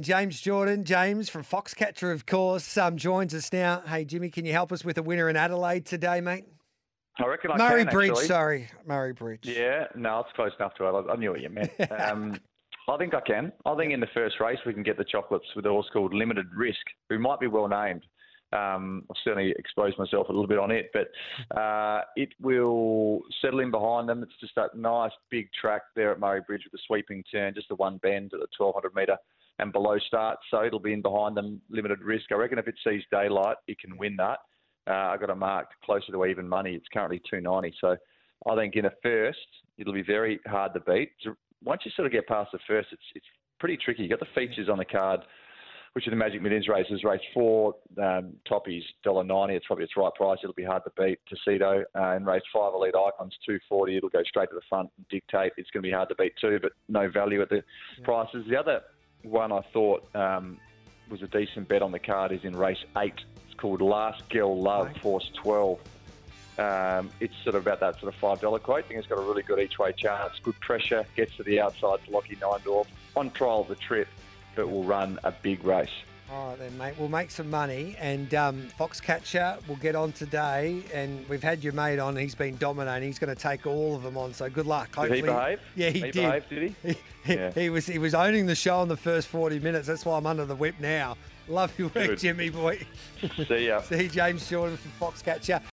James Jordan, James from Foxcatcher, of course, um, joins us now. Hey, Jimmy, can you help us with a winner in Adelaide today, mate? I reckon I Murray can, Bridge, actually. sorry. Murray Bridge. Yeah, no, it's close enough to it. I, I knew what you meant. Um, I think I can. I think in the first race we can get the chocolates with a horse called Limited Risk, who might be well named. Um, I've certainly exposed myself a little bit on it, but uh, it will settle in behind them. It's just that nice big track there at Murray Bridge with a sweeping turn, just the one bend at the 1200 metre and below start. So it'll be in behind them, limited risk. I reckon if it sees daylight, it can win that. Uh, I got a mark closer to even money. It's currently 290. So I think in a first, it'll be very hard to beat. Once you sort of get past the first, it's it's pretty tricky. You got the features on the card, which are the Magic Millions races. Race four, um, Toppy's dollar ninety. It's probably its right price. It'll be hard to beat. Tuxedo uh, and race five, Elite Icons two forty. It'll go straight to the front and dictate. It's going to be hard to beat too, but no value at the prices. The other one I thought um, was a decent bet on the card is in race eight. It's called Last Girl Love, Right. Force 12. Um, it's sort of about that sort of five dollar quote. I think it's got a really good each way chance. Good pressure, gets to the outside to Lockie Neindorf on trial of the trip, but will run a big race. All right, then, mate. We'll make some money. And um, Foxcatcher will get on today. And we've had your mate on. He's been dominating. He's going to take all of them on. So good luck. Did he behave? Yeah, he, He did. behaved, did he? He, Yeah. he was he was owning the show in the first 40 minutes. That's why I'm under the whip now. Love your work, Jimmy boy. See ya. See James Jordan from Foxcatcher.